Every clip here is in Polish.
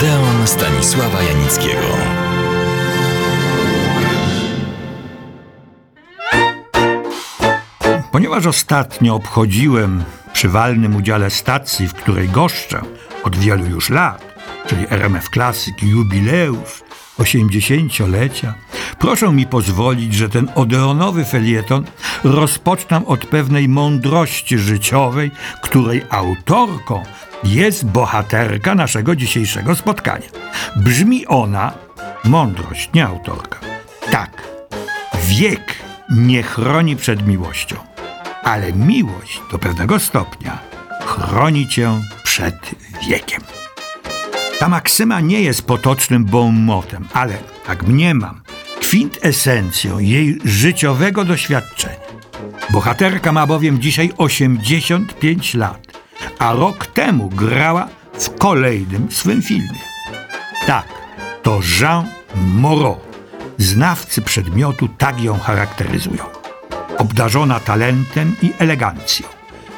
Odeon Stanisława Janickiego. Ponieważ ostatnio obchodziłem przy walnym udziale stacji, w której goszczę od wielu już lat, czyli RMF Classic jubileusz 80-lecia, proszę mi pozwolić, że ten odeonowy felieton rozpoczną od pewnej mądrości życiowej, której autorką jest bohaterka naszego dzisiejszego spotkania. Brzmi ona, mądrość, nie autorka. Tak, wiek nie chroni przed miłością, ale miłość do pewnego stopnia chroni cię przed wiekiem. Ta maksyma nie jest potocznym bonmotem, ale, jak mniemam, kwintesencją jej życiowego doświadczenia. Bohaterka ma bowiem dzisiaj 85 lat, a rok temu grała w kolejnym swym filmie. Tak, to Jean Moreau. Znawcy przedmiotu tak ją charakteryzują. Obdarzona talentem i elegancją,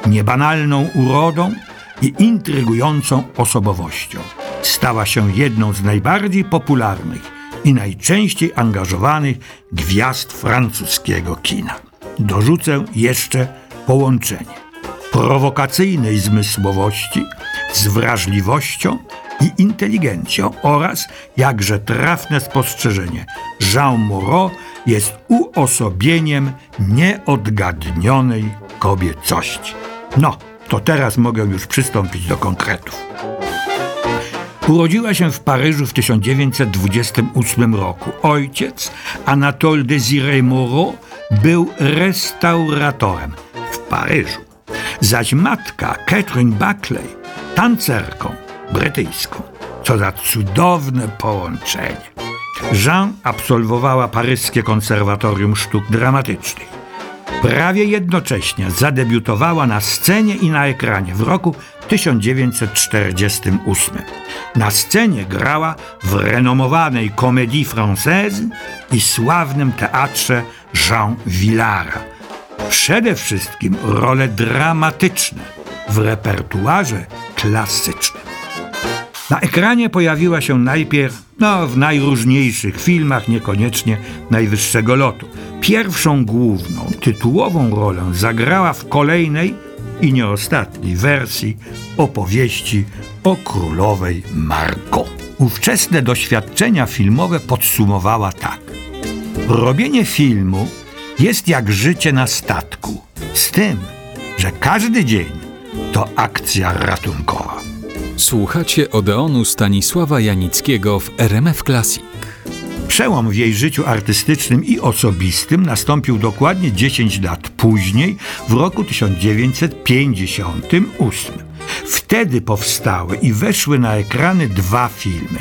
niebanalną urodą i intrygującą osobowością. Stała się jedną z najbardziej popularnych i najczęściej angażowanych gwiazd francuskiego kina. Dorzucę jeszcze połączenie prowokacyjnej zmysłowości z wrażliwością i inteligencją oraz, jakże trafne spostrzeżenie, Jean Moreau jest uosobieniem nieodgadnionej kobiecości. No, to teraz mogę już przystąpić do konkretów. Urodziła się w Paryżu w 1928 roku. Ojciec, Anatole Désiré Moreau, był restauratorem w Paryżu, zaś matka Catherine Buckley tancerką brytyjską. Co za cudowne połączenie. Jean absolwowała paryskie konserwatorium sztuk dramatycznych. Prawie jednocześnie zadebiutowała na scenie i na ekranie w roku 1948. Na scenie grała w renomowanej Comédie Française i sławnym teatrze Jean Villara. Przede wszystkim role dramatyczne w repertuarze klasycznym. Na ekranie pojawiła się najpierw, no, w najróżniejszych filmach, niekoniecznie najwyższego lotu. Pierwszą główną, tytułową rolę zagrała w kolejnej i nie ostatniej wersji opowieści o królowej Marko. Ówczesne doświadczenia filmowe podsumowała tak. Robienie filmu jest jak życie na statku, z tym, że każdy dzień to akcja ratunkowa. Słuchacie Odeonu Stanisława Janickiego w RMF Classic. Przełom w jej życiu artystycznym i osobistym nastąpił dokładnie 10 lat później, w roku 1958. Wtedy powstały i weszły na ekrany dwa filmy: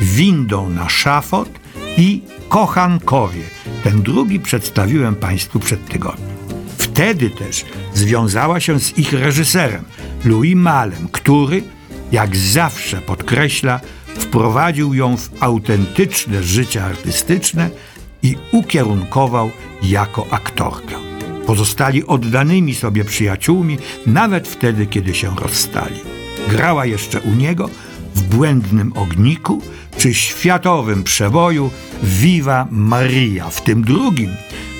Windą na szafot i Kochankowie. Ten drugi przedstawiłem Państwu przed tygodniem. Wtedy też związała się z ich reżyserem, Louis Malem, który, jak zawsze podkreśla, wprowadził ją w autentyczne życie artystyczne i ukierunkował jako aktorkę. Pozostali oddanymi sobie przyjaciółmi, nawet wtedy, kiedy się rozstali. Grała jeszcze u niego w Błędnym Ogniku czy światowym przeboju Viva Maria, w tym drugim,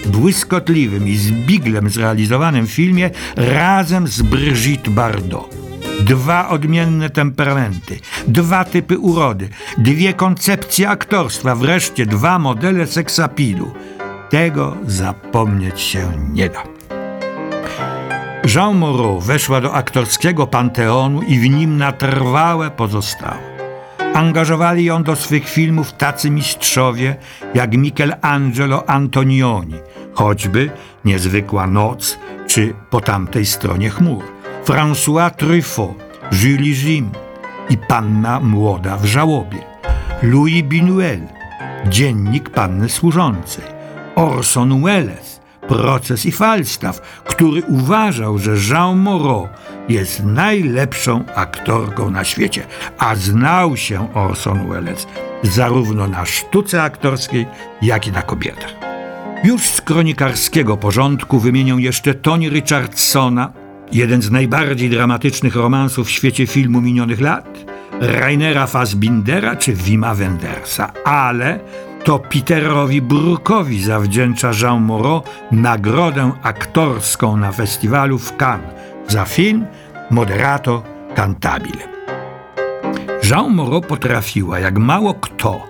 błyskotliwym i z biglem zrealizowanym filmie razem z Brigitte Bardot. Dwa odmienne temperamenty, dwa typy urody, dwie koncepcje aktorstwa, wreszcie dwa modele seksapilu. Tego zapomnieć się nie da. Jean Moreau weszła do aktorskiego panteonu i w nim na trwałe pozostała. Angażowali ją do swych filmów tacy mistrzowie jak Michelangelo Antonioni, choćby Niezwykła Noc czy Po tamtej stronie chmur. François Truffaut, Julie Jim i Panna Młoda w żałobie, Louis Binuel, Dziennik Panny Służącej, Orson Welles, Proces i Falstaff, który uważał, że Jean Moreau jest najlepszą aktorką na świecie, a znał się Orson Welles zarówno na sztuce aktorskiej, jak i na kobietach. Już z kronikarskiego porządku wymienię jeszcze Tony Richardsona, jeden z najbardziej dramatycznych romansów w świecie filmu minionych lat, Rainera Fassbindera czy Wima Wendersa, ale to Peterowi Brukowi zawdzięcza Jean Moreau nagrodę aktorską na festiwalu w Cannes za film Moderato Cantabile. Jean Moreau potrafiła, jak mało kto,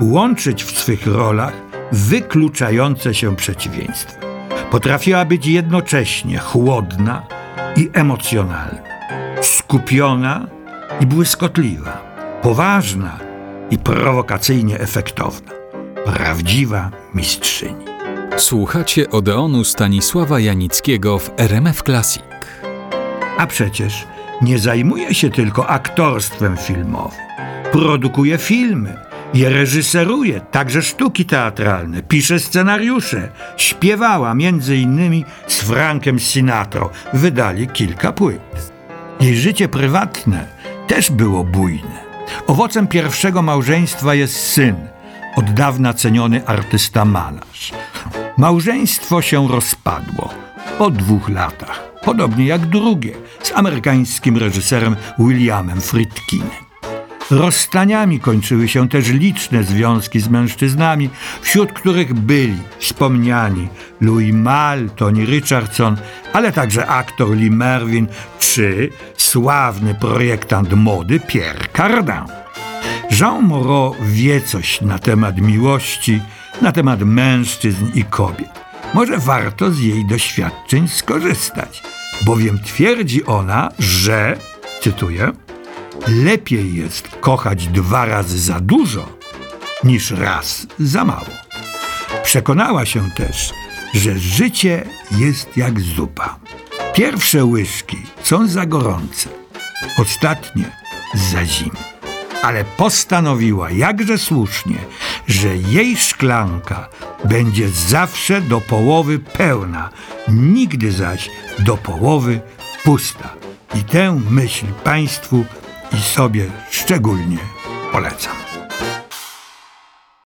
łączyć w swych rolach wykluczające się przeciwieństwa. Potrafiła być jednocześnie chłodna i emocjonalna, skupiona i błyskotliwa, poważna i prowokacyjnie efektowna. Prawdziwa mistrzyni. Słuchacie Odeonu Stanisława Janickiego w RMF Classic. A przecież nie zajmuje się tylko aktorstwem filmowym. Produkuje filmy, je reżyseruje, także sztuki teatralne, pisze scenariusze. Śpiewała między innymi z Frankiem Sinatra. Wydali kilka płyt. Jej życie prywatne też było bujne. Owocem pierwszego małżeństwa jest syn, od dawna ceniony artysta malarz. Małżeństwo się rozpadło po dwóch latach, podobnie jak drugie z amerykańskim reżyserem Williamem Friedkinem. Rozstaniami kończyły się też liczne związki z mężczyznami, wśród których byli wspomniani Louis Malle, Tony Richardson, ale także aktor Lee Mervyn czy sławny projektant mody Pierre Cardin. Jean Moreau wie coś na temat miłości, na temat mężczyzn i kobiet. Może warto z jej doświadczeń skorzystać, bowiem twierdzi ona, że, cytuję, lepiej jest kochać dwa razy za dużo niż raz za mało. Przekonała się też, że życie jest jak zupa. Pierwsze łyżki są za gorące, ostatnie za zimne. Ale postanowiła jakże słusznie, że jej szklanka będzie zawsze do połowy pełna, nigdy zaś do połowy pusta. I tę myśl Państwu i sobie szczególnie polecam.